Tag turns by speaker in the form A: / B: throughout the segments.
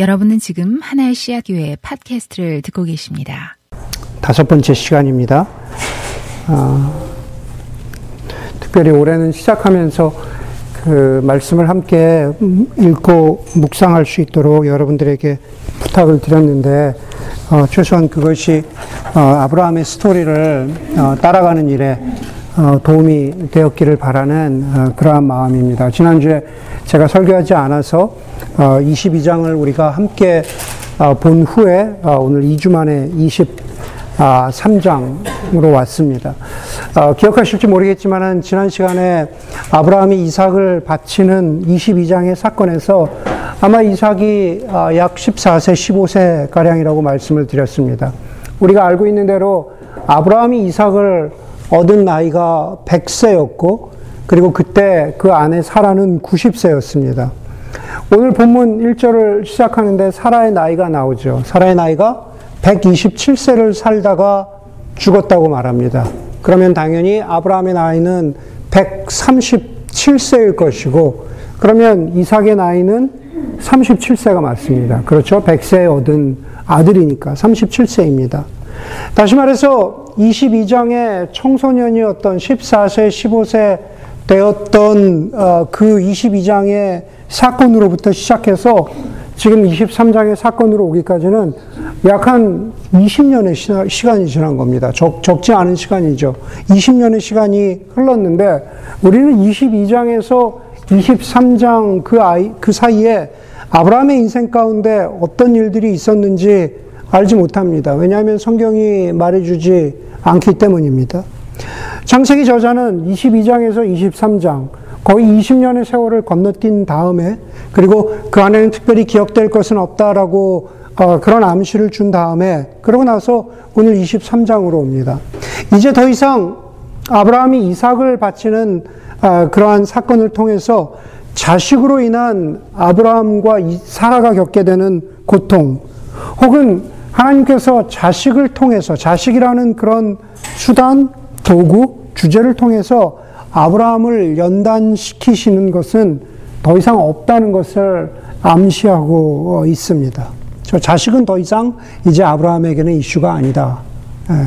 A: 여러분은 지금 하나의 씨앗 교회 팟캐스트를 듣고 계십니다.
B: 다섯 번째 시간입니다. 어, 특별히 올해는 시작하면서 그 말씀을 함께 읽고 묵상할 수 있도록 여러분들에게 부탁을 드렸는데 어, 최소한 그것이 어, 아브라함의 스토리를 어, 따라가는 일에 어, 도움이 되었기를 바라는 어, 그러한 마음입니다. 지난주에 제가 설교하지 않아서 22장을 어, 우리가 함께 본 후에 오늘 2주 만에 23장으로 왔습니다. 기억하실지 모르겠지만 지난 시간에 아브라함이 이삭을 바치는 22장의 사건에서 아마 이삭이 약 14세, 15세 가량이라고 말씀을 드렸습니다. 우리가 알고 있는 대로 아브라함이 이삭을 얻은 나이가 100세였고 그리고 그때 그 안에 사라는 90세였습니다. 오늘 본문 1절을 시작하는데 사라의 나이가 나오죠. 사라의 나이가 127세를 살다가 죽었다고 말합니다. 그러면 당연히 아브라함의 나이는 137세일 것이고, 그러면 이삭의 나이는 37세가 맞습니다. 그렇죠? 100세 얻은 아들이니까 37세입니다. 다시 말해서 22장의 청소년이었던 14세, 15세 되었던 어, 그 22장의 사건으로부터 시작해서 지금 23장의 사건으로 오기까지는 약 한 20년의 시간이 지난 겁니다. 적, 적지 않은 시간이죠. 20년의 시간이 흘렀는데 우리는 22장에서 23장 그 아이, 그 사이에 아브라함의 인생 가운데 어떤 일들이 있었는지 알지 못합니다. 왜냐하면 성경이 말해주지 않기 때문입니다. 창세기 저자는 22장에서 23장, 거의 20년의 세월을 건너뛴 다음에, 그리고 그 안에는 특별히 기억될 것은 없다라고 어, 그런 암시를 준 다음에, 그러고 나서 오늘 23장으로 옵니다. 이제 더 이상 아브라함이 이삭을 바치는 어, 그러한 사건을 통해서 자식으로 인한 아브라함과 사라가 겪게 되는 고통, 혹은 하나님께서 자식을 통해서 자식이라는 그런 수단, 도구, 주제를 통해서 아브라함을 연단시키시는 것은 더 이상 없다는 것을 암시하고 있습니다. 저 자식은 더 이상 이제 아브라함에게는 이슈가 아니다. 예.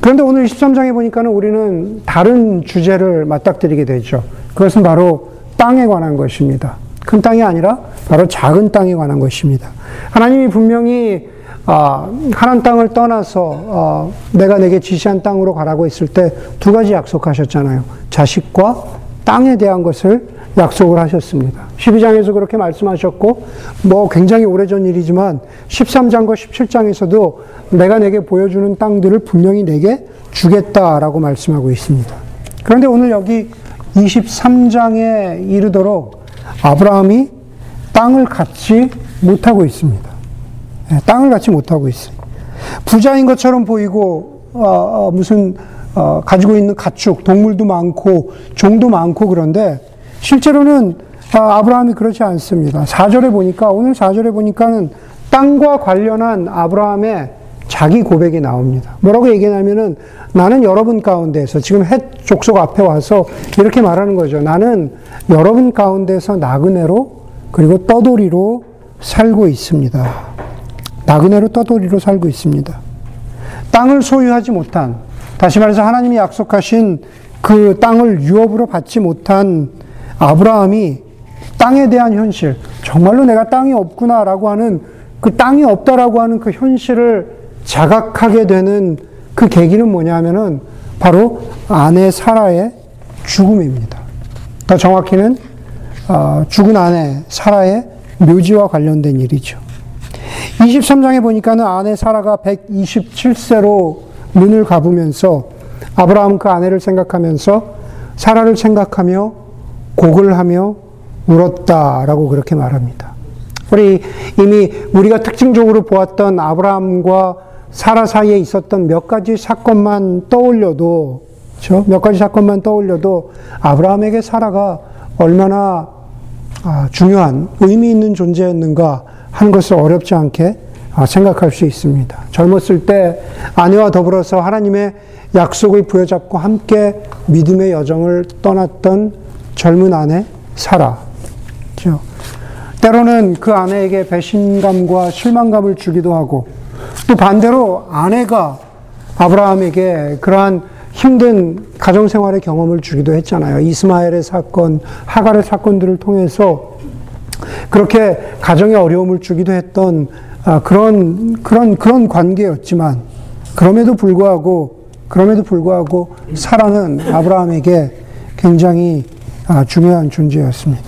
B: 그런데 오늘 13장에 보니까는 우리는 다른 주제를 맞닥뜨리게 되죠. 그것은 바로 땅에 관한 것입니다. 큰 땅이 아니라 바로 작은 땅에 관한 것입니다. 하나님이 분명히 아, 하나님 땅을 떠나서 어, 내가 내게 지시한 땅으로 가라고 했을 때 두 가지 약속하셨잖아요. 자식과 땅에 대한 것을 약속을 하셨습니다. 12장에서 그렇게 말씀하셨고, 뭐 굉장히 오래전 일이지만 13장과 17장에서도 내가 내게 보여주는 땅들을 분명히 내게 주겠다라고 말씀하고 있습니다. 그런데 오늘 여기 23장에 이르도록 아브라함이 땅을 갖지 못하고 있습니다. 예, 땅을 갖지 못하고 있어요. 부자인 것처럼 보이고 어, 어, 무슨 어, 가지고 있는 가축, 동물도 많고 종도 많고 그런데 실제로는 아, 아브라함이 그렇지 않습니다. 4절에 보니까 오늘 4절에 보니까는 땅과 관련한 아브라함의 자기 고백이 나옵니다. 뭐라고 얘기하냐면은 나는 여러분 가운데서 지금 헷 족속 앞에 와서 이렇게 말하는 거죠. 나는 여러분 가운데서 나그네로 그리고 떠돌이로 살고 있습니다. 나그네로 떠돌이로 살고 있습니다. 땅을 소유하지 못한, 다시 말해서 하나님이 약속하신 그 땅을 유업으로 받지 못한 아브라함이 땅에 대한 현실, 정말로 내가 땅이 없구나라고 하는 그 땅이 없다라고 하는 그 현실을 자각하게 되는 그 계기는 뭐냐면은 바로 아내 사라의 죽음입니다. 더 정확히는 어, 죽은 아내 사라의 묘지와 관련된 일이죠. 23장에 보니까는 아내 사라가 127세로 눈을 감으면서 아브라함 그 아내를 생각하면서 사라를 생각하며 곡을 하며 울었다라고 그렇게 말합니다. 우리 이미 우리가 특징적으로 보았던 아브라함과 사라 사이에 있었던 몇 가지 사건만 떠올려도 그렇죠? 몇 가지 사건만 떠올려도 아브라함에게 사라가 얼마나 아, 중요한 의미 있는 존재였는가 하는 것을 어렵지 않게 아, 생각할 수 있습니다. 젊었을 때 아내와 더불어서 하나님의 약속을 부여잡고 함께 믿음의 여정을 떠났던 젊은 아내 사라. 그렇죠? 때로는 그 아내에게 배신감과 실망감을 주기도 하고 또 반대로 아내가 아브라함에게 그러한 힘든 가정 생활의 경험을 주기도 했잖아요. 이스마엘의 사건, 하갈의 사건들을 통해서 그렇게 가정의 어려움을 주기도 했던 아, 그런, 그런, 그런 관계였지만 그럼에도 불구하고, 그럼에도 불구하고 사라는 아브라함에게 굉장히 아, 중요한 존재였습니다.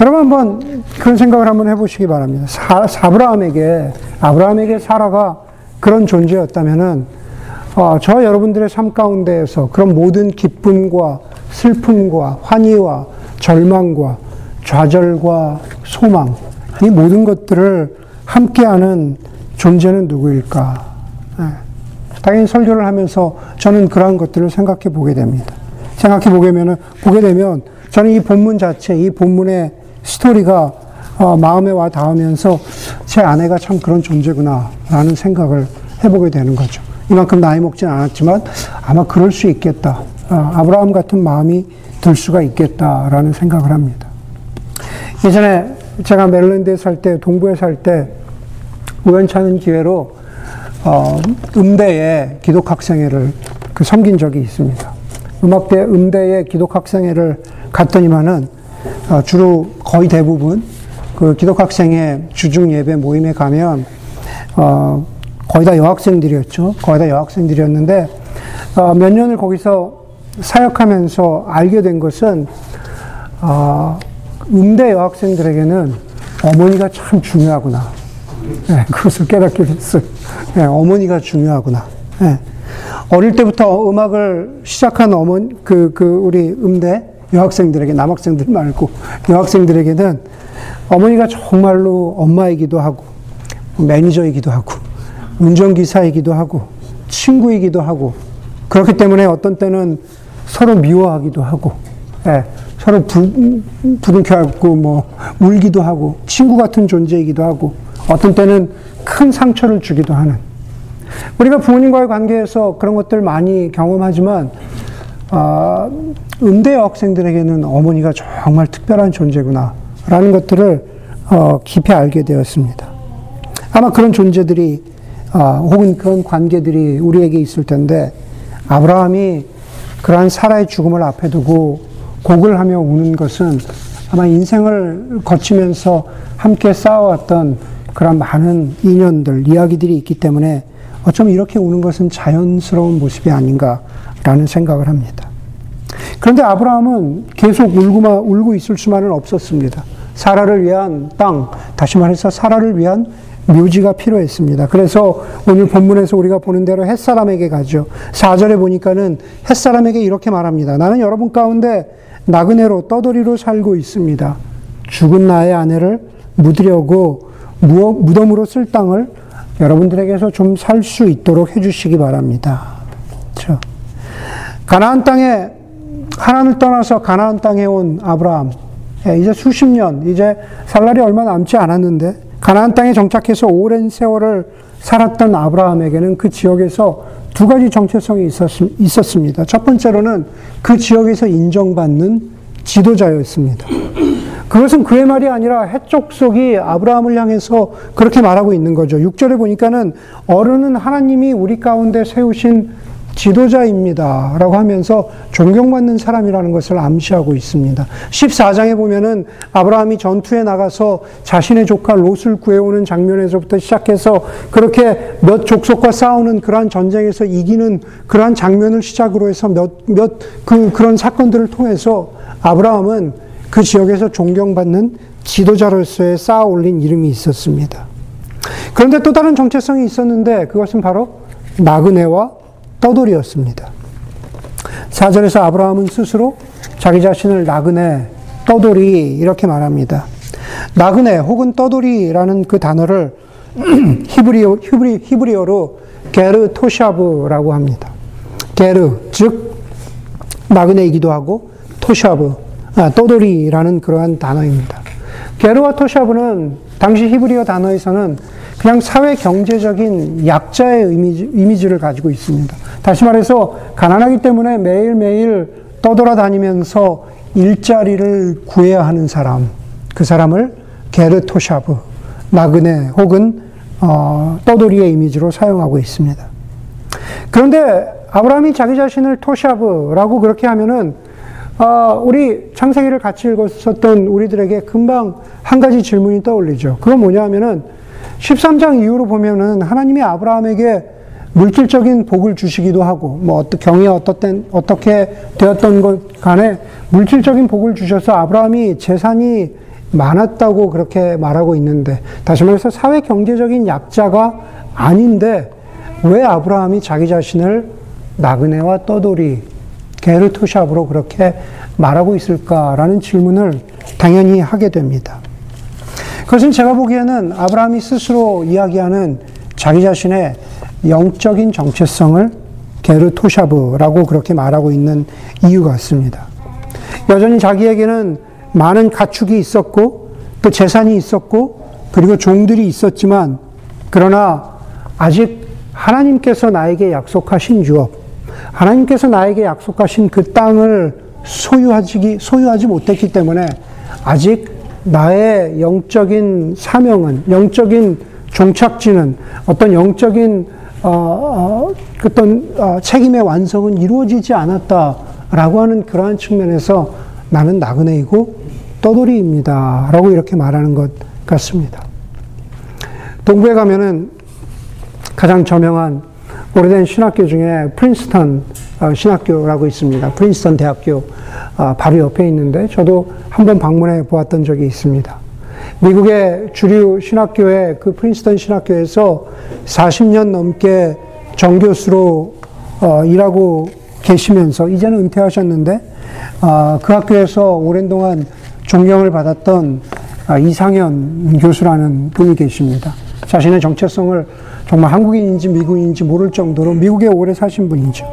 B: 여러분 한번 그런 생각을 한번 해보시기 바랍니다. 사, 아브라함에게 아브라함에게 사라가 그런 존재였다면은 어, 저 여러분들의 삶 가운데에서 그런 모든 기쁨과 슬픔과 환희와 절망과 좌절과 소망 이 모든 것들을 함께하는 존재는 누구일까? 네. 당연히 설교를 하면서 저는 그러한 것들을 생각해 보게 됩니다. 생각해 보게 되면 보게 되면 저는 이 본문 자체, 이 본문의 스토리가 어, 마음에 와 닿으면서 제 아내가 참 그런 존재구나라는 생각을 해보게 되는 거죠. 이만큼 나이 먹진 않았지만 아마 그럴 수 있겠다. 어, 아브라함 같은 마음이 들 수가 있겠다라는 생각을 합니다. 예전에 제가 메릴랜드에 살 때, 동부에 살 때 우연찮은 기회로 어, 음대에 기독학생회를 그 섬긴 적이 있습니다. 음악대 음대에 기독학생회를 갔더니만은 어, 주로 거의 대부분 그 기독학생의 주중 예배 모임에 가면 어, 거의 다 여학생들이었죠. 거의 다 여학생들이었는데 어, 몇 년을 거기서 사역하면서 알게 된 것은 어, 음대 여학생들에게는 어머니가 참 중요하구나. 네, 그것을 깨닫게 됐어요. 네, 어머니가 중요하구나. 네. 어릴 때부터 음악을 시작한 어머니, 그, 그, 우리 음대 여학생들에게, 남학생들 말고 여학생들에게는 어머니가 정말로 엄마이기도 하고, 매니저이기도 하고, 운전기사이기도 하고, 친구이기도 하고, 그렇기 때문에 어떤 때는 서로 미워하기도 하고, 예, 서로 부, 부둥켜 안고 뭐 울기도 하고, 친구 같은 존재이기도 하고, 어떤 때는 큰 상처를 주기도 하는. 우리가 부모님과의 관계에서 그런 것들 많이 경험하지만, 아, 음대 학생들에게는 어머니가 정말 특별한 존재구나. 라는 것들을 어, 깊이 알게 되었습니다. 아마 그런 존재들이, 아, 혹은 그런 관계들이 우리에게 있을 텐데, 아브라함이 그러한 사라의 죽음을 앞에 두고 곡을 하며 우는 것은 아마 인생을 거치면서 함께 쌓아왔던 그런 많은 인연들, 이야기들이 있기 때문에 어쩌면 이렇게 우는 것은 자연스러운 모습이 아닌가라는 생각을 합니다. 그런데 아브라함은 계속 울고만, 울고 있을 수만은 없었습니다. 사라를 위한 땅, 다시 말해서 사라를 위한 묘지가 필요했습니다. 그래서 오늘 본문에서 우리가 보는 대로 햇사람에게 가죠. 4절에 보니까는 햇사람에게 이렇게 말합니다. 나는 여러분 가운데 나그네로 떠돌이로 살고 있습니다. 죽은 나의 아내를 묻으려고 무덤으로 쓸 땅을 여러분들에게서 좀 살 수 있도록 해주시기 바랍니다. 그렇죠? 가나안 땅에 하나님을 떠나서 가나안 땅에 온 아브라함 예, 이제 수십 년 이제 살 날이 얼마 남지 않았는데 가나안 땅에 정착해서 오랜 세월을 살았던 아브라함에게는 그 지역에서 두 가지 정체성이 있었, 습니다첫 번째로는 그 지역에서 인정받는 지도자였습니다. 그것은 그의 말이 아니라 해족속이 아브라함을 향해서 그렇게 말하고 있는 거죠. 6절에 보니까는 어른은 하나님이 우리 가운데 세우신 지도자입니다. 라고 하면서 존경받는 사람이라는 것을 암시하고 있습니다. 14장에 보면은 아브라함이 전투에 나가서 자신의 조카 롯을 구해오는 장면에서부터 시작해서 그렇게 몇 족속과 싸우는 그러한 전쟁에서 이기는 그러한 장면을 시작으로 해서 몇, 몇, 그, 그런 사건들을 통해서 아브라함은 그 지역에서 존경받는 지도자로서의 쌓아 올린 이름이 있었습니다. 그런데 또 다른 정체성이 있었는데 그것은 바로 나그네와 떠돌이였습니다. 사절에서 아브라함은 스스로 자기 자신을 나그네, 떠돌이 이렇게 말합니다. 나그네 혹은 떠돌이라는 그 단어를 히브리어, 히브리, 히브리어로 게르 토샤브라고 합니다. 게르, 즉, 나그네이기도 하고, 토샤브, 아, 떠돌이라는 그러한 단어입니다. 게르와 토샤브는 당시 히브리어 단어에서는 그냥 사회 경제적인 약자의 이미지, 이미지를 가지고 있습니다. 다시 말해서 가난하기 때문에 매일매일 떠돌아다니면서 일자리를 구해야 하는 사람. 그 사람을 게르토샤브, 나그네 혹은 어, 떠돌이의 이미지로 사용하고 있습니다. 그런데 아브라함이 자기 자신을 토샤브라고 그렇게 하면은 어, 우리 창세기를 같이 읽었었던 우리들에게 금방 한 가지 질문이 떠올리죠. 그건 뭐냐 하면은 13장 이후로 보면은 하나님이 아브라함에게 물질적인 복을 주시기도 하고, 뭐, 경이 어떻든, 어떻게 되었던 것 간에 물질적인 복을 주셔서 아브라함이 재산이 많았다고 그렇게 말하고 있는데, 다시 말해서 사회 경제적인 약자가 아닌데, 왜 아브라함이 자기 자신을 나그네와 떠돌이, 게르토샵으로 그렇게 말하고 있을까라는 질문을 당연히 하게 됩니다. 그것은 제가 보기에는 아브라함이 스스로 이야기하는 자기 자신의 영적인 정체성을 게르토샤브라고 그렇게 말하고 있는 이유 같습니다. 여전히 자기에게는 많은 가축이 있었고 또 재산이 있었고 그리고 종들이 있었지만 그러나 아직 하나님께서 나에게 약속하신 유업, 하나님께서 나에게 약속하신 그 땅을 소유하지, 소유하지 못했기 때문에 아직 나의 영적인 사명은, 영적인 종착지는 어떤 영적인 어, 어, 어떤 어, 책임의 완성은 이루어지지 않았다라고 하는 그러한 측면에서 나는 나그네이고 떠돌이입니다. 라고 이렇게 말하는 것 같습니다. 동부에 가면은 가장 저명한 오래된 신학교 중에 프린스턴 어, 신학교라고 있습니다. 프린스턴 대학교 어, 바로 옆에 있는데 저도 한번 방문해 보았던 적이 있습니다. 미국의 주류 신학교의 그 프린스턴 신학교에서 40년 넘게 정교수로 어, 일하고 계시면서 이제는 은퇴하셨는데 어, 그 학교에서 오랜 동안 존경을 받았던 어, 이상현 교수라는 분이 계십니다. 자신의 정체성을 정말 한국인인지 미국인인지 모를 정도로 미국에 오래 사신 분이죠.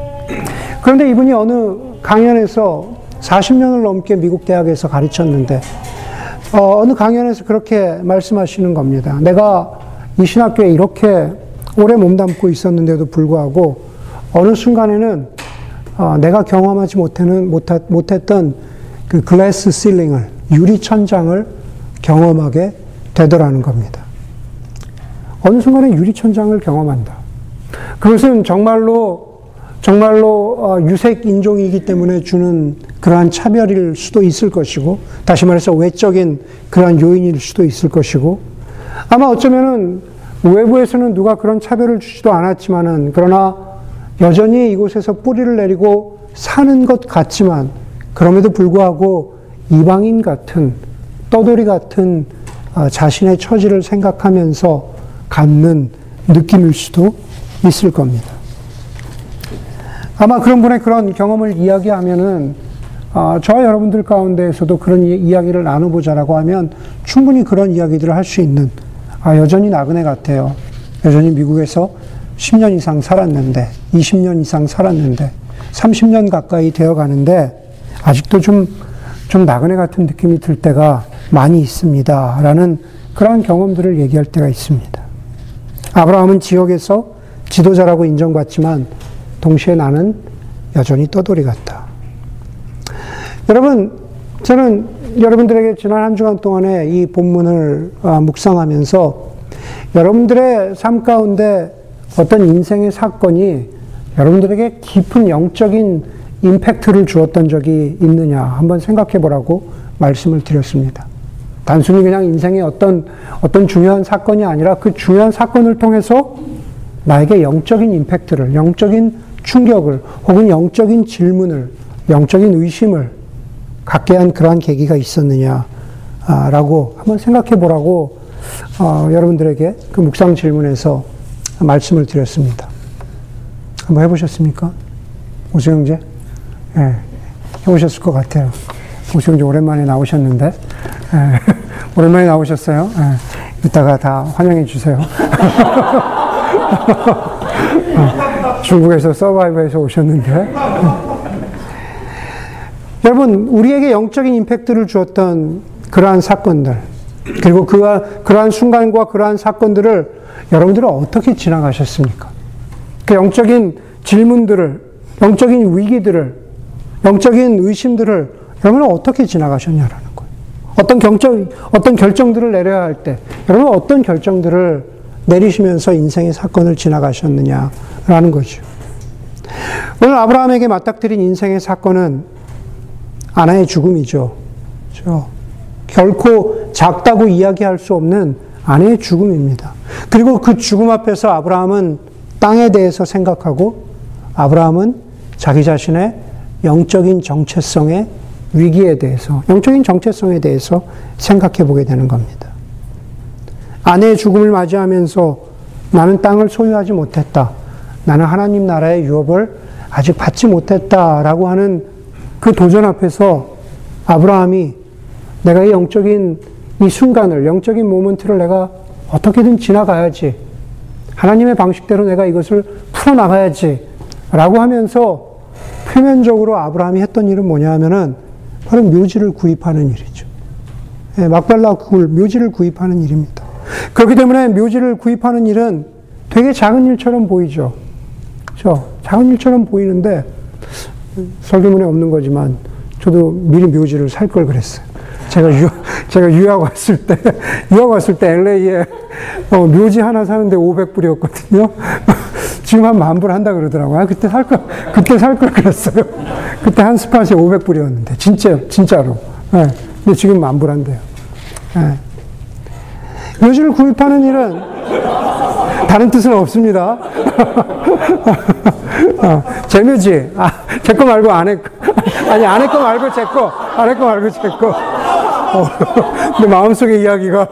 B: 그런데 이분이 어느 강연에서 40년을 넘게 미국 대학에서 가르쳤는데 어, 느 강연에서 그렇게 말씀하시는 겁니다. 내가 이 신학교에 이렇게 오래 몸담고 있었는데도 불구하고 어느 순간에는 어, 내가 경험하지 못하는, 못하, 못했던 그 글래스 실링을, 유리 천장을 경험하게 되더라는 겁니다. 어느 순간에 유리 천장을 경험한다. 그것은 정말로 정말로 어, 유색 인종이기 때문에 주는 그러한 차별일 수도 있을 것이고, 다시 말해서 외적인 그러한 요인일 수도 있을 것이고, 아마 어쩌면은 외부에서는 누가 그런 차별을 주지도 않았지만은, 그러나 여전히 이곳에서 뿌리를 내리고 사는 것 같지만, 그럼에도 불구하고 이방인 같은, 떠돌이 같은 어, 자신의 처지를 생각하면서 갖는 느낌일 수도 있을 겁니다. 아마 그런 분의 그런 경험을 이야기하면은 어, 저와 여러분들 가운데에서도 그런 이, 야기를 나눠보자라고 하면 충분히 그런 이야기들을 할 수 있는 아, 여전히 나그네 같아요. 여전히 미국에서 10년 이상 살았는데, 20년 이상 살았는데, 30년 가까이 되어 가는데, 아직도 좀, 좀 나그네 같은 느낌이 들 때가 많이 있습니다. 라는 그러한 경험들을 얘기할 때가 있습니다. 아브라함은 지역에서 지도자라고 인정받지만, 동시에 나는 여전히 떠돌이 같다. 여러분, 저는 여러분들에게 지난 한 주간 동안에 이 본문을 아, 묵상하면서 여러분들의 삶 가운데 어떤 인생의 사건이 여러분들에게 깊은 영적인 임팩트를 주었던 적이 있느냐 한번 생각해 보라고 말씀을 드렸습니다. 단순히 그냥 인생의 어떤, 어떤 중요한 사건이 아니라 그 중요한 사건을 통해서 나에게 영적인 임팩트를, 영적인 충격을 혹은 영적인 질문을, 영적인 의심을 갖게 한 그러한 계기가 있었느냐라고 한번 생각해 보라고 어, 여러분들에게 그 묵상 질문에서 말씀을 드렸습니다. 한번 해보셨습니까? 오수영제? 예, 네, 해보셨을 것 같아요. 오수영제 오랜만에 나오셨는데, 예, 오랜만에 나오셨어요. 예, 이따가 다 환영해 주세요. 중국에서 서바이버에서 오셨는데. 여러분, 우리에게 영적인 임팩트를 주었던 그러한 사건들, 그리고 그, 그러한 순간과 그러한 사건들을 여러분들은 어떻게 지나가셨습니까? 그 영적인 질문들을, 영적인 위기들을, 영적인 의심들을 여러분은 어떻게 지나가셨냐라는 거예요. 어떤 결정, 어떤 결정들을 내려야 할 때, 여러분 어떤 결정들을 내리시면서 인생의 사건을 지나가셨느냐라는 거죠. 오늘 아브라함에게 맞닥뜨린 인생의 사건은 아나의 죽음이죠. 그렇죠? 결코 작다고 이야기할 수 없는 아내의 죽음입니다. 그리고 그 죽음 앞에서 아브라함은 땅에 대해서 생각하고 아브라함은 자기 자신의 영적인 정체성의 위기에 대해서, 영적인 정체성에 대해서 생각해 보게 되는 겁니다. 아내의 죽음을 맞이하면서 나는 땅을 소유하지 못했다. 나는 하나님 나라의 유업을 아직 받지 못했다라고 하는 그 도전 앞에서 아브라함이 내가 이 영적인 이 순간을, 영적인 모먼트를 내가 어떻게든 지나가야지. 하나님의 방식대로 내가 이것을 풀어 나가야지. 라고 하면서 표면적으로 아브라함이 했던 일은 뭐냐 하면은 바로 묘지를 구입하는 일이죠. 예, 막발라 굴, 묘지를 구입하는 일입니다. 그렇기 때문에 묘지를 구입하는 일은 되게 작은 일처럼 보이죠. 그렇죠? 작은 일처럼 보이는데 설교문에 없는 거지만 저도 미리 묘지를 살 걸 그랬어요. 제가 유, 제가 유학 왔을 때, 유학 왔을 때 LA에 어, 묘지 하나 사는데 500불이었거든요. 지금 한 만 불 한다 그러더라고요. 아, 그때 살 걸, 그때 살 걸 그랬어요. 그때 한 스팟이 500불이었는데, 진짜, 진짜로. 네. 근데 지금 만 불 한대요. 네. 묘지를 구입하는 일은 다른 뜻은 없습니다. 어, 제 묘지. 아, 제 거 말고 아내 거. 아니, 아내 거 말고 제 거. 아내 거 말고 제 거. 어, 내 마음속의 이야기가.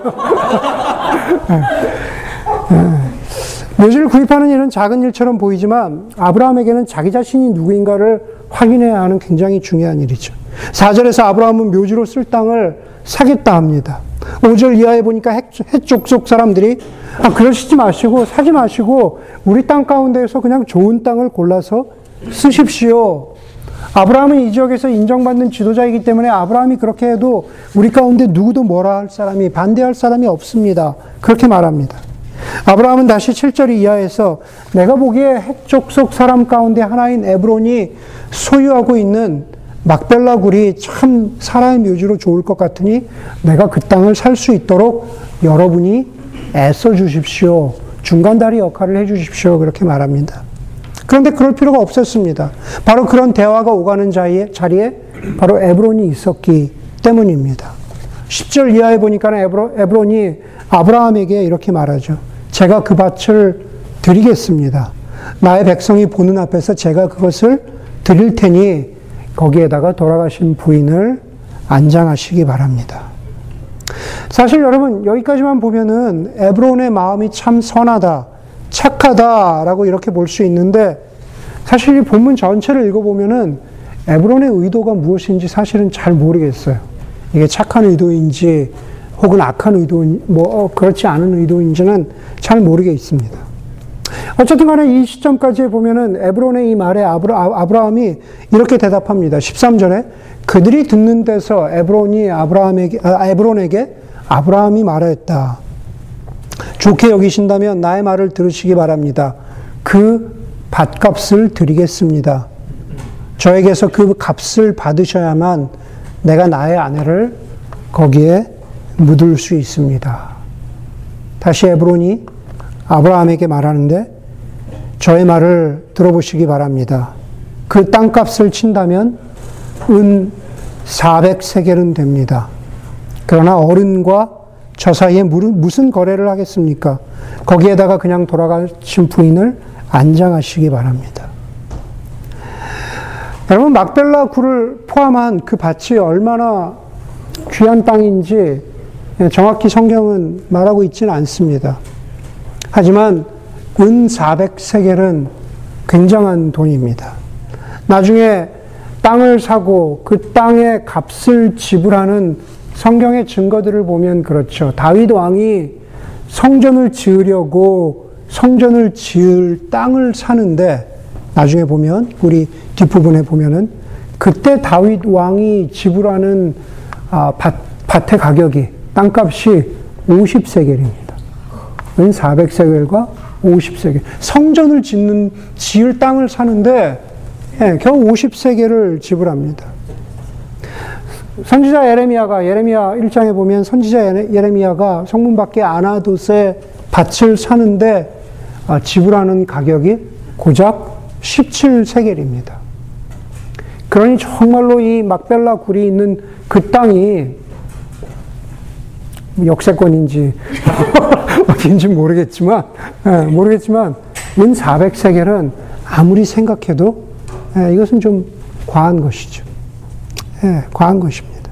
B: 묘지를 구입하는 일은 작은 일처럼 보이지만 아브라함에게는 자기 자신이 누구인가를 확인해야 하는 굉장히 중요한 일이죠. 4절에서 아브라함은 묘지로 쓸 땅을 사겠다 합니다. 5절 이하에 보니까 해족속 사람들이 아, 그러시지 마시고 사지 마시고 우리 땅 가운데에서 그냥 좋은 땅을 골라서 쓰십시오. 아브라함은 이 지역에서 인정받는 지도자이기 때문에 아브라함이 그렇게 해도 우리 가운데 누구도 뭐라 할 사람이 반대할 사람이 없습니다. 그렇게 말합니다. 아브라함은 다시 7절 이하에서 내가 보기에 핵족속 사람 가운데 하나인 에브론이 소유하고 있는 막벨라 굴이 참 사람의 묘지로 좋을 것 같으니 내가 그 땅을 살 수 있도록 여러분이 애써 주십시오. 중간다리 역할을 해 주십시오. 그렇게 말합니다. 그런데 그럴 필요가 없었습니다. 바로 그런 대화가 오가는 자리에, 자리에 바로 에브론이 있었기 때문입니다. 10절 이하에 보니까 에브로, 에브론이 아브라함에게 이렇게 말하죠. 제가 그 밭을 드리겠습니다. 나의 백성이 보는 앞에서 제가 그것을 드릴 테니 거기에다가 돌아가신 부인을 안장하시기 바랍니다. 사실 여러분 여기까지만 보면은 에브론의 마음이 참 선하다, 착하다라고 이렇게 볼 수 있는데 사실 이 본문 전체를 읽어보면은 에브론의 의도가 무엇인지 사실은 잘 모르겠어요. 이게 착한 의도인지 혹은 악한 의도, 뭐 어, 그렇지 않은 의도인지는 잘 모르겠습니다. 어쨌든 간에 이 시점까지 보면은 에브론의 이 말에 아브라, 아브라함이 이렇게 대답합니다. 13절에 그들이 듣는 데서 에브론이 아브라함에게, 아, 에브론에게 아브라함이 말하였다. 좋게 여기신다면 나의 말을 들으시기 바랍니다. 그 밭값을 드리겠습니다. 저에게서 그 값을 받으셔야만 내가 나의 아내를 거기에 묻을 수 있습니다. 다시 에브론이 아브라함에게 말하는데 저의 말을 들어보시기 바랍니다. 그 땅값을 친다면 은 400세겔은 됩니다. 그러나 어른과 저 사이에 무슨 거래를 하겠습니까? 거기에다가 그냥 돌아가신 부인을 안장하시기 바랍니다. 여러분, 막벨라 굴을 포함한 그 밭이 얼마나 귀한 땅인지 정확히 성경은 말하고 있지는 않습니다. 하지만 은 400세겔은 굉장한 돈입니다. 나중에 땅을 사고 그 땅의 값을 지불하는 성경의 증거들을 보면 그렇죠. 다윗 왕이 성전을 지으려고 성전을 지을 땅을 사는데 나중에 보면 우리 뒷부분에 보면은 그때 다윗 왕이 지불하는 아, 밭, 밭의 가격이 땅값이 50세겔입니다. 은 400세겔과 50세겔. 성전을 짓는, 지을 땅을 사는데, 예, 겨우 50세겔을 지불합니다. 선지자 예레미야가 예레미야 1장에 보면 선지자 예레미야가 성문 밖에 아나돗의 밭을 사는데 아, 지불하는 가격이 고작 17세겔입니다. 그러니 정말로 이 막벨라 굴이 있는 그 땅이 역세권인지 어딘지 모르겠지만 예, 모르겠지만 은 400세겔은 아무리 생각해도 예, 이것은 좀 과한 것이죠. 예, 과한 것입니다.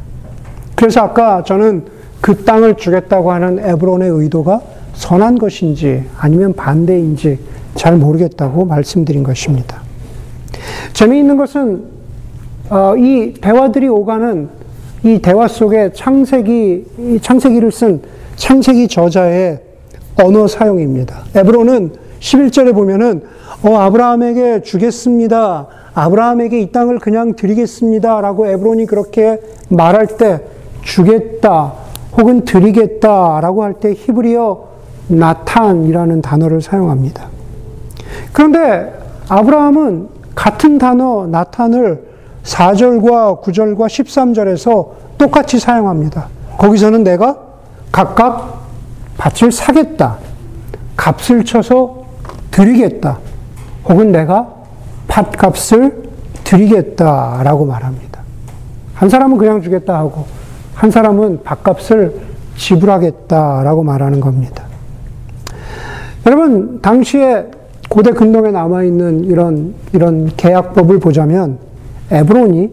B: 그래서 아까 저는 그 땅을 주겠다고 하는 에브론의 의도가 선한 것인지 아니면 반대인지 잘 모르겠다고 말씀드린 것입니다. 재미있는 것은 어, 이 대화들이 오가는 이 대화 속에 창세기 창세기를 쓴 창세기 저자의 언어 사용입니다. 에브론은 11절에 보면은 어, 아브라함에게 주겠습니다. 아브라함에게 이 땅을 그냥 드리겠습니다. 라고 에브론이 그렇게 말할 때 주겠다 혹은 드리겠다 라고 할 때 히브리어 나탄이라는 단어를 사용합니다. 그런데 아브라함은 같은 단어 나탄을 4절과 9절과 13절에서 똑같이 사용합니다. 거기서는 내가 각각 밭을 사겠다. 값을 쳐서 드리겠다. 혹은 내가 밭값을 드리겠다라고 말합니다. 한 사람은 그냥 주겠다 하고 한 사람은 밭값을 지불하겠다라고 말하는 겁니다. 여러분 당시에 고대 근동에 남아 있는 이런 이런 계약법을 보자면 에브론이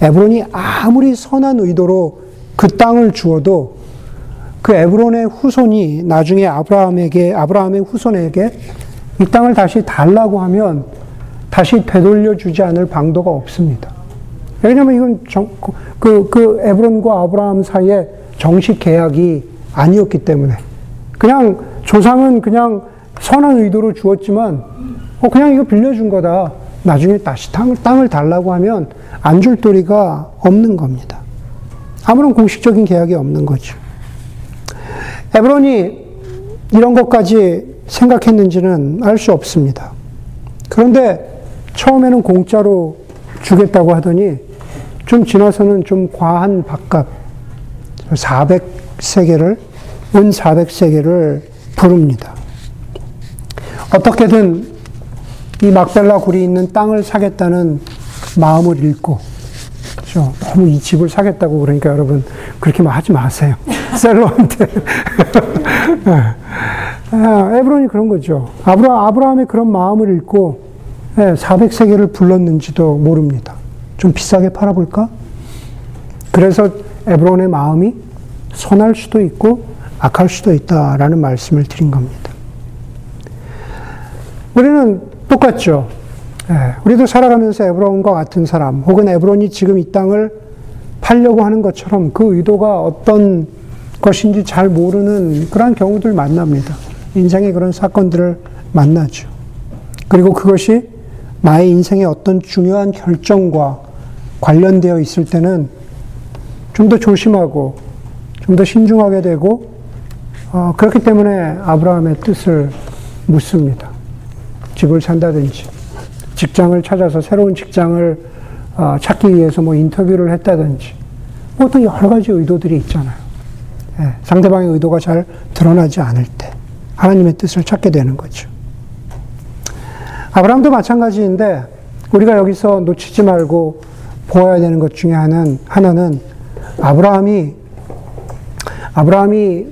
B: 에브론이 아무리 선한 의도로 그 땅을 주어도 그 에브론의 후손이 나중에 아브라함에게 아브라함의 후손에게 이 땅을 다시 달라고 하면 다시 되돌려 주지 않을 방도가 없습니다. 왜냐하면 이건 정, 그, 그 에브론과 아브라함 사이에 정식 계약이 아니었기 때문에 그냥 조상은 그냥 선한 의도로 주었지만 어, 그냥 이거 빌려준 거다. 나중에 다시 땅을, 땅을 달라고 하면 안 줄 도리가 없는 겁니다. 아무런 공식적인 계약이 없는 거죠. 에브론이 이런 것까지 생각했는지는 알 수 없습니다. 그런데 처음에는 공짜로 주겠다고 하더니 좀 지나서는 좀 과한 밥값 400세계를 은 400세계를 부릅니다. 어떻게든 이 막벨라 굴이 있는 땅을 사겠다는 마음을 잃고 그렇죠? 너무 이 집을 사겠다고 그러니까 여러분 그렇게 하지 마세요. 셀러한테. 아, 에브론이 그런 거죠. 아브라, 아브라함의 그런 마음을 잃고 400세계를 예, 불렀는지도 모릅니다. 좀 비싸게 팔아볼까? 그래서 에브론의 마음이 선할 수도 있고 악할 수도 있다라는 말씀을 드린 겁니다. 우리는 똑같죠. 예, 우리도 살아가면서 에브론과 같은 사람, 혹은 에브론이 지금 이 땅을 팔려고 하는 것처럼 그 의도가 어떤 것인지 잘 모르는 그런 경우들 만납니다. 인생의 그런 사건들을 만나죠. 그리고 그것이 나의 인생의 어떤 중요한 결정과 관련되어 있을 때는 좀 더 조심하고 좀 더 신중하게 되고 어, 그렇기 때문에 아브라함의 뜻을 묻습니다. 집을 산다든지 직장을 찾아서 새로운 직장을 어, 찾기 위해서 뭐 인터뷰를 했다든지 뭐 어떤 여러 가지 의도들이 있잖아요. 예, 상대방의 의도가 잘 드러나지 않을 때 하나님의 뜻을 찾게 되는 거죠. 아브라함도 마찬가지인데 우리가 여기서 놓치지 말고 보아야 되는 것 중에 하나는, 하나는 아브라함이 아브라함이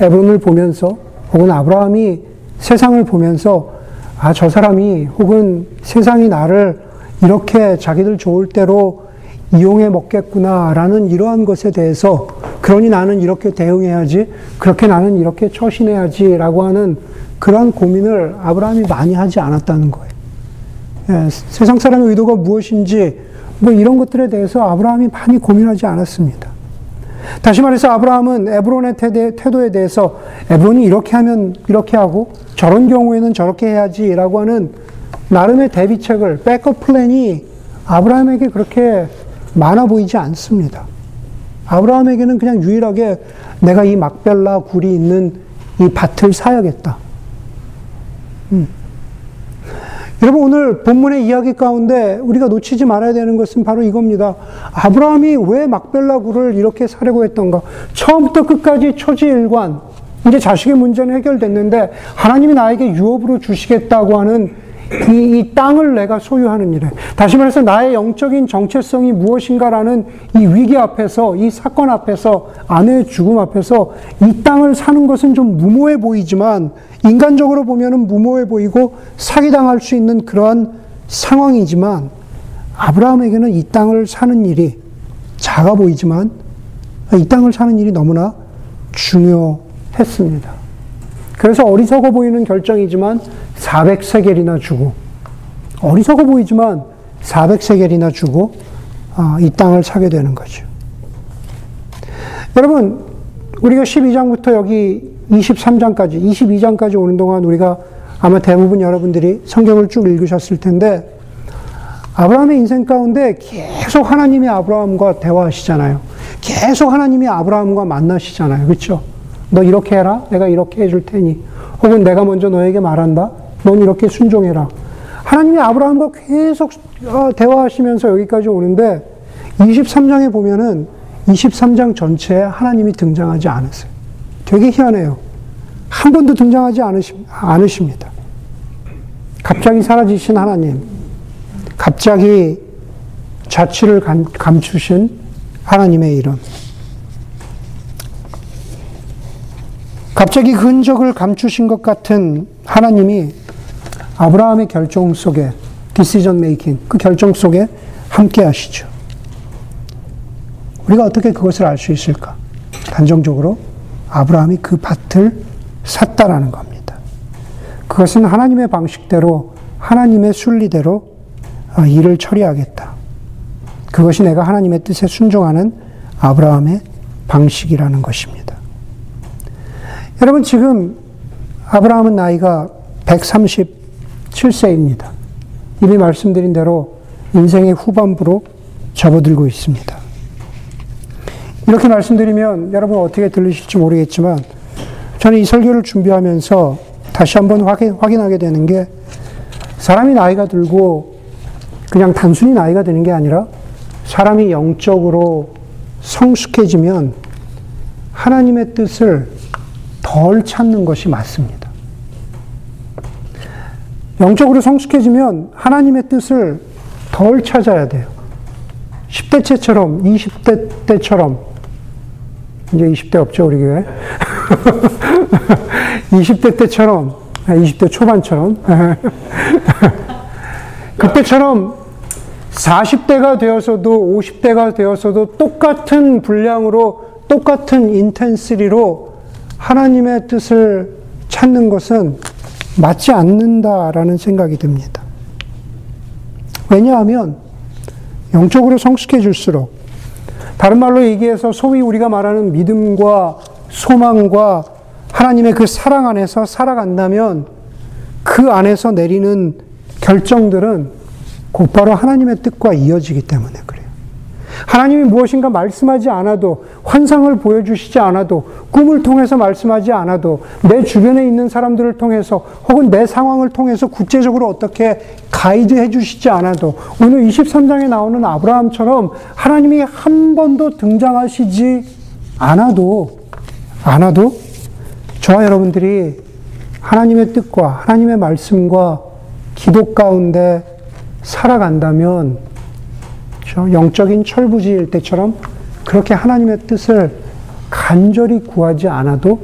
B: 에브론을 보면서 혹은 아브라함이 세상을 보면서 아, 저 사람이 혹은 세상이 나를 이렇게 자기들 좋을 대로 이용해 먹겠구나라는 이러한 것에 대해서 그러니 나는 이렇게 대응해야지, 그렇게 나는 이렇게 처신해야지라고 하는 그러한 고민을 아브라함이 많이 하지 않았다는 거예요. 예, 세상 사람의 의도가 무엇인지 뭐 이런 것들에 대해서 아브라함이 많이 고민하지 않았습니다. 다시 말해서 아브라함은 에브론의 태도에 대해서 에브론이 이렇게 하면 이렇게 하고 저런 경우에는 저렇게 해야지라고 하는 나름의 대비책을 백업 플랜이 아브라함에게 그렇게 많아 보이지 않습니다. 아브라함에게는 그냥 유일하게 내가 이 막벨라 굴이 있는 이 밭을 사야겠다. 음. 여러분 오늘 본문의 이야기 가운데 우리가 놓치지 말아야 되는 것은 바로 이겁니다. 아브라함이 왜 막벨라 굴을 이렇게 사려고 했던가? 처음부터 끝까지 초지일관 이제 자식의 문제는 해결됐는데 하나님이 나에게 유업으로 주시겠다고 하는 이, 이, 땅을 내가 소유하는 일에. 다시 말해서 나의 영적인 정체성이 무엇인가라는 이 위기 앞에서 이 사건 앞에서 아내의 죽음 앞에서 이 땅을 사는 것은 좀 무모해 보이지만 인간적으로 보면은 무모해 보이고 사기당할 수 있는 그러한 상황이지만 아브라함에게는 이 땅을 사는 일이 작아 보이지만 이 땅을 사는 일이 너무나 중요 했습니다. 그래서 어리석어 보이는 결정이지만 400세겔이나 주고 어리석어 보이지만 400세겔이나 주고 아, 이 땅을 사게 되는 거죠. 여러분 우리가 12장부터 여기 23장까지 22장까지 오는 동안 우리가 아마 대부분 여러분들이 성경을 쭉 읽으셨을 텐데 아브라함의 인생 가운데 계속 하나님이 아브라함과 대화하시잖아요. 계속 하나님이 아브라함과 만나시잖아요. 그렇죠? 너 이렇게 해라. 내가 이렇게 해줄 테니. 혹은 내가 먼저 너에게 말한다. 넌 이렇게 순종해라. 하나님이 아브라함과 계속 어, 대화하시면서 여기까지 오는데 23장에 보면은 23장 전체에 하나님이 등장하지 않으세요. 되게 희한해요. 한 번도 등장하지 않으십니다. 갑자기 사라지신 하나님, 갑자기 자취를 감추신 하나님의 이름. 갑자기 그 흔적을 감추신 것 같은 하나님이 아브라함의 결정 속에, 디시전 메이킹, 그 결정 속에 함께 하시죠. 우리가 어떻게 그것을 알 수 있을까? 단정적으로 아브라함이 그 밭을 샀다라는 겁니다. 그것은 하나님의 방식대로, 하나님의 순리대로 어, 일을 처리하겠다. 그것이 내가 하나님의 뜻에 순종하는 아브라함의 방식이라는 것입니다. 여러분, 지금 아브라함은 나이가 137세입니다. 이미 말씀드린 대로 인생의 후반부로 접어들고 있습니다. 이렇게 말씀드리면 여러분 어떻게 들리실지 모르겠지만 저는 이 설교를 준비하면서 다시 한번 확인, 확인하게 되는 게 사람이 나이가 들고 그냥 단순히 나이가 드는 게 아니라 사람이 영적으로 성숙해지면 하나님의 뜻을 덜 찾는 것이 맞습니다. 영적으로 성숙해지면 하나님의 뜻을 덜 찾아야 돼요. 10대 때처럼, 20대 때처럼, 이제 20대 없죠, 우리 교회. 20대 때처럼, 20대 초반처럼, 그때처럼 40대가 되어서도 50대가 되어서도 똑같은 분량으로 똑같은 인텐시리로 하나님의 뜻을 찾는 것은 맞지 않는다라는 생각이 듭니다. 왜냐하면 영적으로 성숙해질수록 다른 말로 얘기해서 소위 우리가 말하는 믿음과 소망과 하나님의 그 사랑 안에서 살아간다면 그 안에서 내리는 결정들은 곧바로 하나님의 뜻과 이어지기 때문에 그래요. 하나님이 무엇인가 말씀하지 않아도, 환상을 보여주시지 않아도, 꿈을 통해서 말씀하지 않아도, 내 주변에 있는 사람들을 통해서, 혹은 내 상황을 통해서 구체적으로 어떻게 가이드 해 주시지 않아도, 오늘 23장에 나오는 아브라함처럼 하나님이 한 번도 등장하시지 않아도, 않아도, 저와 여러분들이 하나님의 뜻과 하나님의 말씀과 기도 가운데 살아간다면, 그렇죠? 영적인 철부지일 때처럼 그렇게 하나님의 뜻을 간절히 구하지 않아도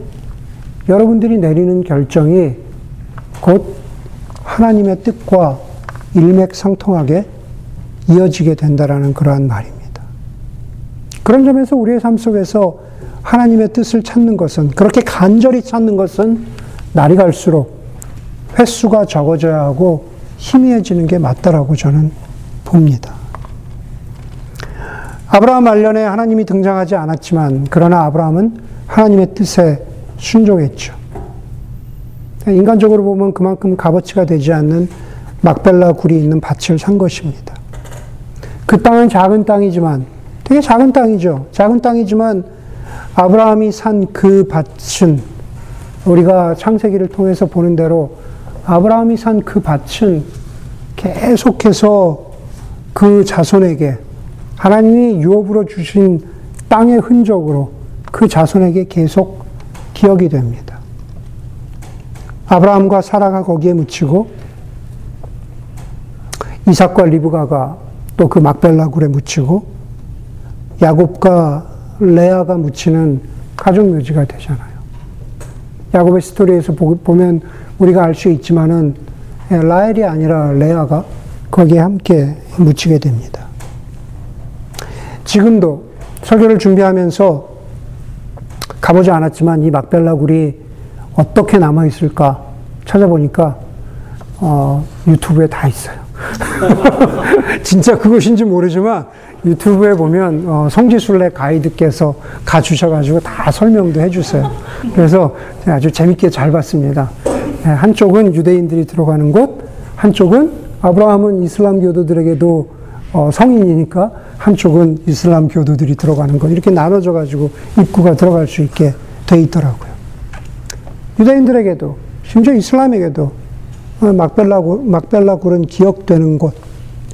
B: 여러분들이 내리는 결정이 곧 하나님의 뜻과 일맥상통하게 이어지게 된다라는 그러한 말입니다. 그런 점에서 우리의 삶 속에서 하나님의 뜻을 찾는 것은 그렇게 간절히 찾는 것은 날이 갈수록 횟수가 적어져야 하고 희미해지는 게 맞다라고 저는 봅니다. 아브라함 말년에 하나님이 등장하지 않았지만 그러나 아브라함은 하나님의 뜻에 순종했죠. 인간적으로 보면 그만큼 값어치가 되지 않는 막벨라 굴이 있는 밭을 산 것입니다. 그 땅은 작은 땅이지만 되게 작은 땅이죠. 작은 땅이지만 아브라함이 산 그 밭은 우리가 창세기를 통해서 보는 대로 아브라함이 산 그 밭은 계속해서 그 자손에게 하나님이 유업으로 주신 땅의 흔적으로 그 자손에게 계속 기억이 됩니다. 아브라함과 사라가 거기에 묻히고 이삭과 리브가가 또 그 막벨라 굴에 묻히고 야곱과 레아가 묻히는 가족 묘지가 되잖아요. 야곱의 스토리에서 보면 우리가 알 수 있지만은 라헬이 아니라 레아가 거기에 함께 묻히게 됩니다. 지금도 설교를 준비하면서 가보지 않았지만 이 막벨라 굴이 어떻게 남아 있을까 찾아보니까 어, 유튜브에 다 있어요. 진짜 그것인지 모르지만 유튜브에 보면 어, 성지순례 가이드께서 가주셔가지고 다 설명도 해주세요. 그래서 아주 재밌게 잘 봤습니다. 네, 한쪽은 유대인들이 들어가는 곳, 한쪽은 아브라함은 이슬람 교도들에게도 어, 성인이니까 한쪽은 이슬람 교도들이 들어가는 것 이렇게 나눠져 가지고 입구가 들어갈 수 있게 돼 있더라고요. 유대인들에게도 심지어 이슬람에게도 막벨라 막벨라 굴은 기억되는 곳,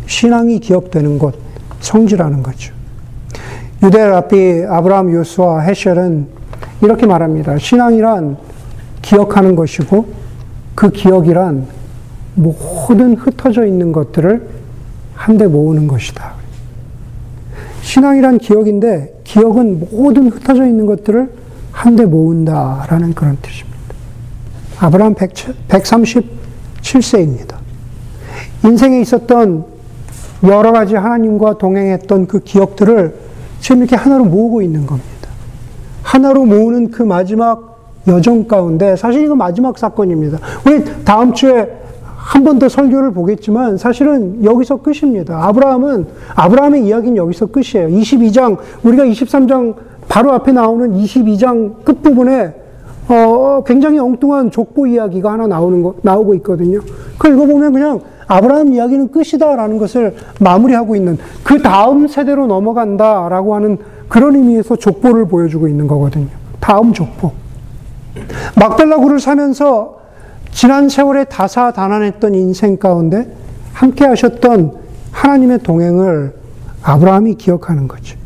B: 신앙이 기억되는 곳, 성지라는 거죠. 유대 라비 아브라함 요스와 헤셜은 이렇게 말합니다. 신앙이란 기억하는 것이고 그 기억이란 모든 흩어져 있는 것들을 한데 모으는 것이다. 신앙이란 기억인데 기억은 모든 흩어져 있는 것들을 한데 모은다라는 그런 뜻입니다. 아브라함 137세입니다. 인생에 있었던 여러 가지 하나님과 동행했던 그 기억들을 지금 이렇게 하나로 모으고 있는 겁니다. 하나로 모으는 그 마지막 여정 가운데 사실 이거 마지막 사건입니다. 우리 다음 주에 한 번 더 설교를 보겠지만 사실은 여기서 끝입니다. 아브라함은 아브라함의 이야기는 여기서 끝이에요. 22장 우리가 23장 바로 앞에 나오는 22장 끝 부분에 어, 굉장히 엉뚱한 족보 이야기가 하나 나오는 거, 나오고 있거든요. 그 읽어보면 그냥 아브라함 이야기는 끝이다라는 것을 마무리하고 있는 그 다음 세대로 넘어간다라고 하는 그런 의미에서 족보를 보여주고 있는 거거든요. 다음 족보. 막벨라구를 사면서 지난 세월에 다사다난했던 인생 가운데 함께 하셨던 하나님의 동행을 아브라함이 기억하는 거죠.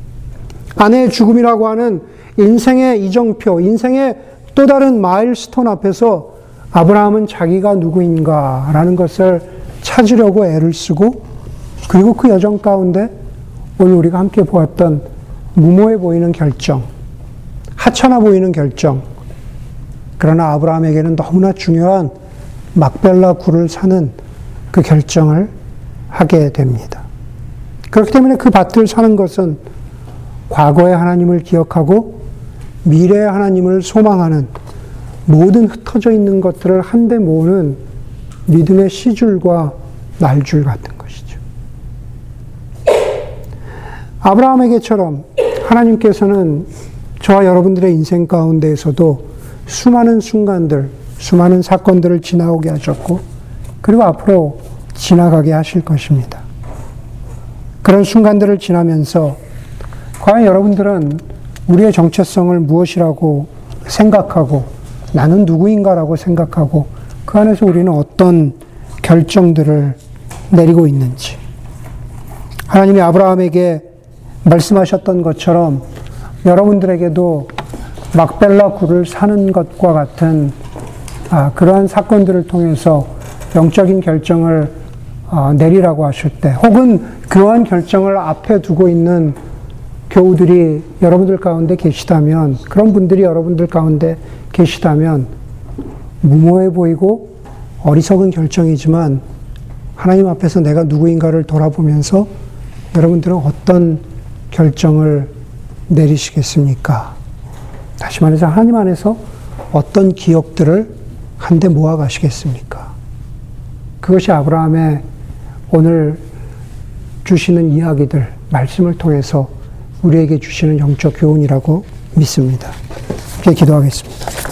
B: 아내의 죽음이라고 하는 인생의 이정표, 인생의 또 다른 마일스톤 앞에서 아브라함은 자기가 누구인가라는 것을 찾으려고 애를 쓰고 그리고 그 여정 가운데 오늘 우리가 함께 보았던 무모해 보이는 결정, 하찮아 보이는 결정, 그러나 아브라함에게는 너무나 중요한 막벨라 굴을 사는 그 결정을 하게 됩니다. 그렇기 때문에 그 밭을 사는 것은 과거의 하나님을 기억하고 미래의 하나님을 소망하는 모든 흩어져 있는 것들을 한데 모으는 믿음의 시줄과 날줄 같은 것이죠. 아브라함에게처럼 하나님께서는 저와 여러분들의 인생 가운데에서도 수많은 순간들, 수많은 사건들을 지나오게 하셨고, 그리고 앞으로 지나가게 하실 것입니다. 그런 순간들을 지나면서 과연 여러분들은 우리의 정체성을 무엇이라고 생각하고 나는 누구인가라고 생각하고 그 안에서 우리는 어떤 결정들을 내리고 있는지 하나님이 아브라함에게 말씀하셨던 것처럼 여러분들에게도 막벨라 굴을 사는 것과 같은 아, 그러한 사건들을 통해서 영적인 결정을 아, 내리라고 하실 때, 혹은 그러한 결정을 앞에 두고 있는 교우들이 여러분들 가운데 계시다면, 그런 분들이 여러분들 가운데 계시다면, 무모해 보이고 어리석은 결정이지만, 하나님 앞에서 내가 누구인가를 돌아보면서 여러분들은 어떤 결정을 내리시겠습니까? 다시 말해서 하나님 안에서 어떤 기억들을 한데 모아 가시겠습니까? 그것이 아브라함의 오늘 주시는 이야기들, 말씀을 통해서 우리에게 주시는 영적 교훈이라고 믿습니다. 기도하겠습니다.